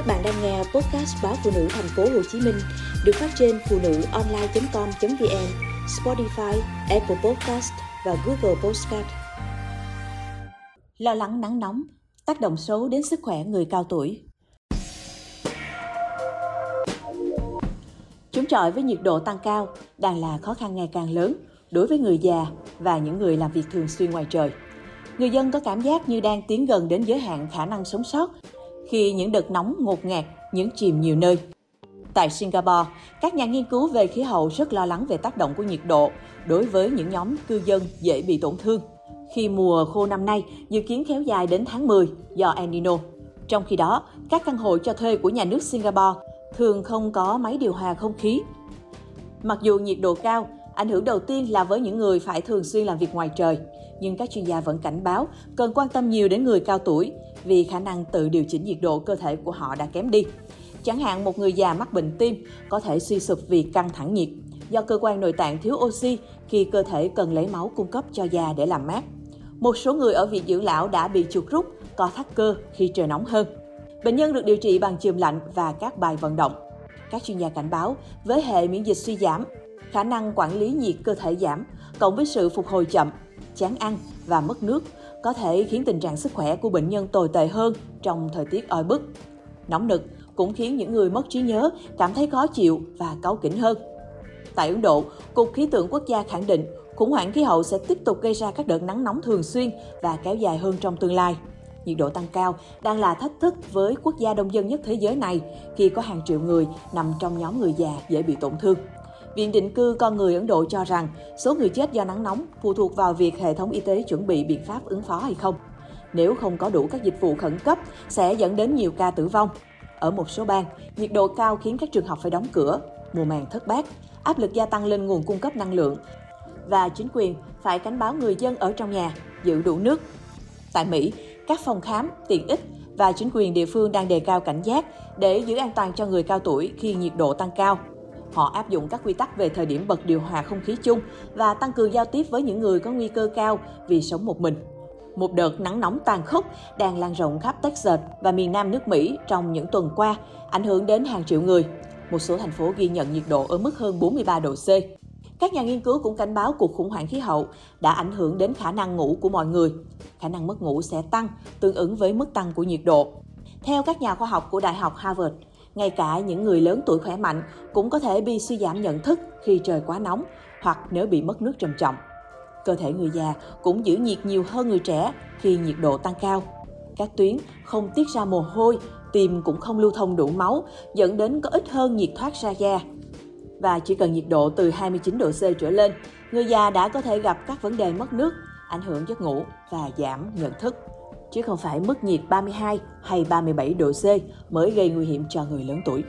Các bạn đang nghe podcast báo phụ nữ thành phố Hồ Chí Minh được phát trên phụ nữ online.com.vn, Spotify, Apple Podcast và Google Podcast. Lo lắng nắng nóng, tác động xấu đến sức khỏe người cao tuổi. Chống chọi với nhiệt độ tăng cao đang là khó khăn ngày càng lớn đối với người già và những người làm việc thường xuyên ngoài trời. Người dân có cảm giác như đang tiến gần đến giới hạn khả năng sống sót khi những đợt nóng ngột ngạt nhấn chìm nhiều nơi. Tại Singapore, các nhà nghiên cứu về khí hậu rất lo lắng về tác động của nhiệt độ đối với những nhóm cư dân dễ bị tổn thương khi mùa khô năm nay dự kiến kéo dài đến tháng 10 do El Nino. Trong khi đó, các căn hộ cho thuê của nhà nước Singapore thường không có máy điều hòa không khí. Mặc dù nhiệt độ cao, ảnh hưởng đầu tiên là với những người phải thường xuyên làm việc ngoài trời, nhưng các chuyên gia vẫn cảnh báo cần quan tâm nhiều đến người cao tuổi vì khả năng tự điều chỉnh nhiệt độ cơ thể của họ đã kém đi. Chẳng hạn một người già mắc bệnh tim có thể suy sụp vì căng thẳng nhiệt, do cơ quan nội tạng thiếu oxy khi cơ thể cần lấy máu cung cấp cho da để làm mát. Một số người ở viện dưỡng lão đã bị chuột rút, co thắt cơ khi trời nóng hơn. Bệnh nhân được điều trị bằng chườm lạnh và các bài vận động. Các chuyên gia cảnh báo, với hệ miễn dịch suy giảm, khả năng quản lý nhiệt cơ thể giảm, cộng với sự phục hồi chậm, chán ăn và mất nước có thể khiến tình trạng sức khỏe của bệnh nhân tồi tệ hơn trong thời tiết oi bức. Nóng nực cũng khiến những người mất trí nhớ cảm thấy khó chịu và cáu kỉnh hơn. Tại Ấn Độ, Cục Khí tượng Quốc gia khẳng định khủng hoảng khí hậu sẽ tiếp tục gây ra các đợt nắng nóng thường xuyên và kéo dài hơn trong tương lai. Nhiệt độ tăng cao đang là thách thức với quốc gia đông dân nhất thế giới này khi có hàng triệu người nằm trong nhóm người già dễ bị tổn thương. Viện định cư con người Ấn Độ cho rằng số người chết do nắng nóng phụ thuộc vào việc hệ thống y tế chuẩn bị biện pháp ứng phó hay không. Nếu không có đủ các dịch vụ khẩn cấp, sẽ dẫn đến nhiều ca tử vong. Ở một số bang, nhiệt độ cao khiến các trường học phải đóng cửa, mùa màng thất bát, áp lực gia tăng lên nguồn cung cấp năng lượng và chính quyền phải cảnh báo người dân ở trong nhà giữ đủ nước. Tại Mỹ, các phòng khám, tiện ích và chính quyền địa phương đang đề cao cảnh giác để giữ an toàn cho người cao tuổi khi nhiệt độ tăng cao. Họ áp dụng các quy tắc về thời điểm bật điều hòa không khí chung và tăng cường giao tiếp với những người có nguy cơ cao vì sống một mình. Một đợt nắng nóng tàn khốc đang lan rộng khắp Texas và miền Nam nước Mỹ trong những tuần qua, ảnh hưởng đến hàng triệu người. Một số thành phố ghi nhận nhiệt độ ở mức hơn 43 độ C. Các nhà nghiên cứu cũng cảnh báo cuộc khủng hoảng khí hậu đã ảnh hưởng đến khả năng ngủ của mọi người. Khả năng mất ngủ sẽ tăng, tương ứng với mức tăng của nhiệt độ. Theo các nhà khoa học của Đại học Harvard, ngay cả những người lớn tuổi khỏe mạnh cũng có thể bị suy giảm nhận thức khi trời quá nóng hoặc nếu bị mất nước trầm trọng. Cơ thể người già cũng giữ nhiệt nhiều hơn người trẻ khi nhiệt độ tăng cao. Các tuyến không tiết ra mồ hôi, tim cũng không lưu thông đủ máu, dẫn đến có ít hơn nhiệt thoát ra da. Và chỉ cần nhiệt độ từ 29 độ C trở lên, người già đã có thể gặp các vấn đề mất nước, ảnh hưởng giấc ngủ và giảm nhận thức chứ không phải mức nhiệt 32 hay 37 độ C mới gây nguy hiểm cho người lớn tuổi.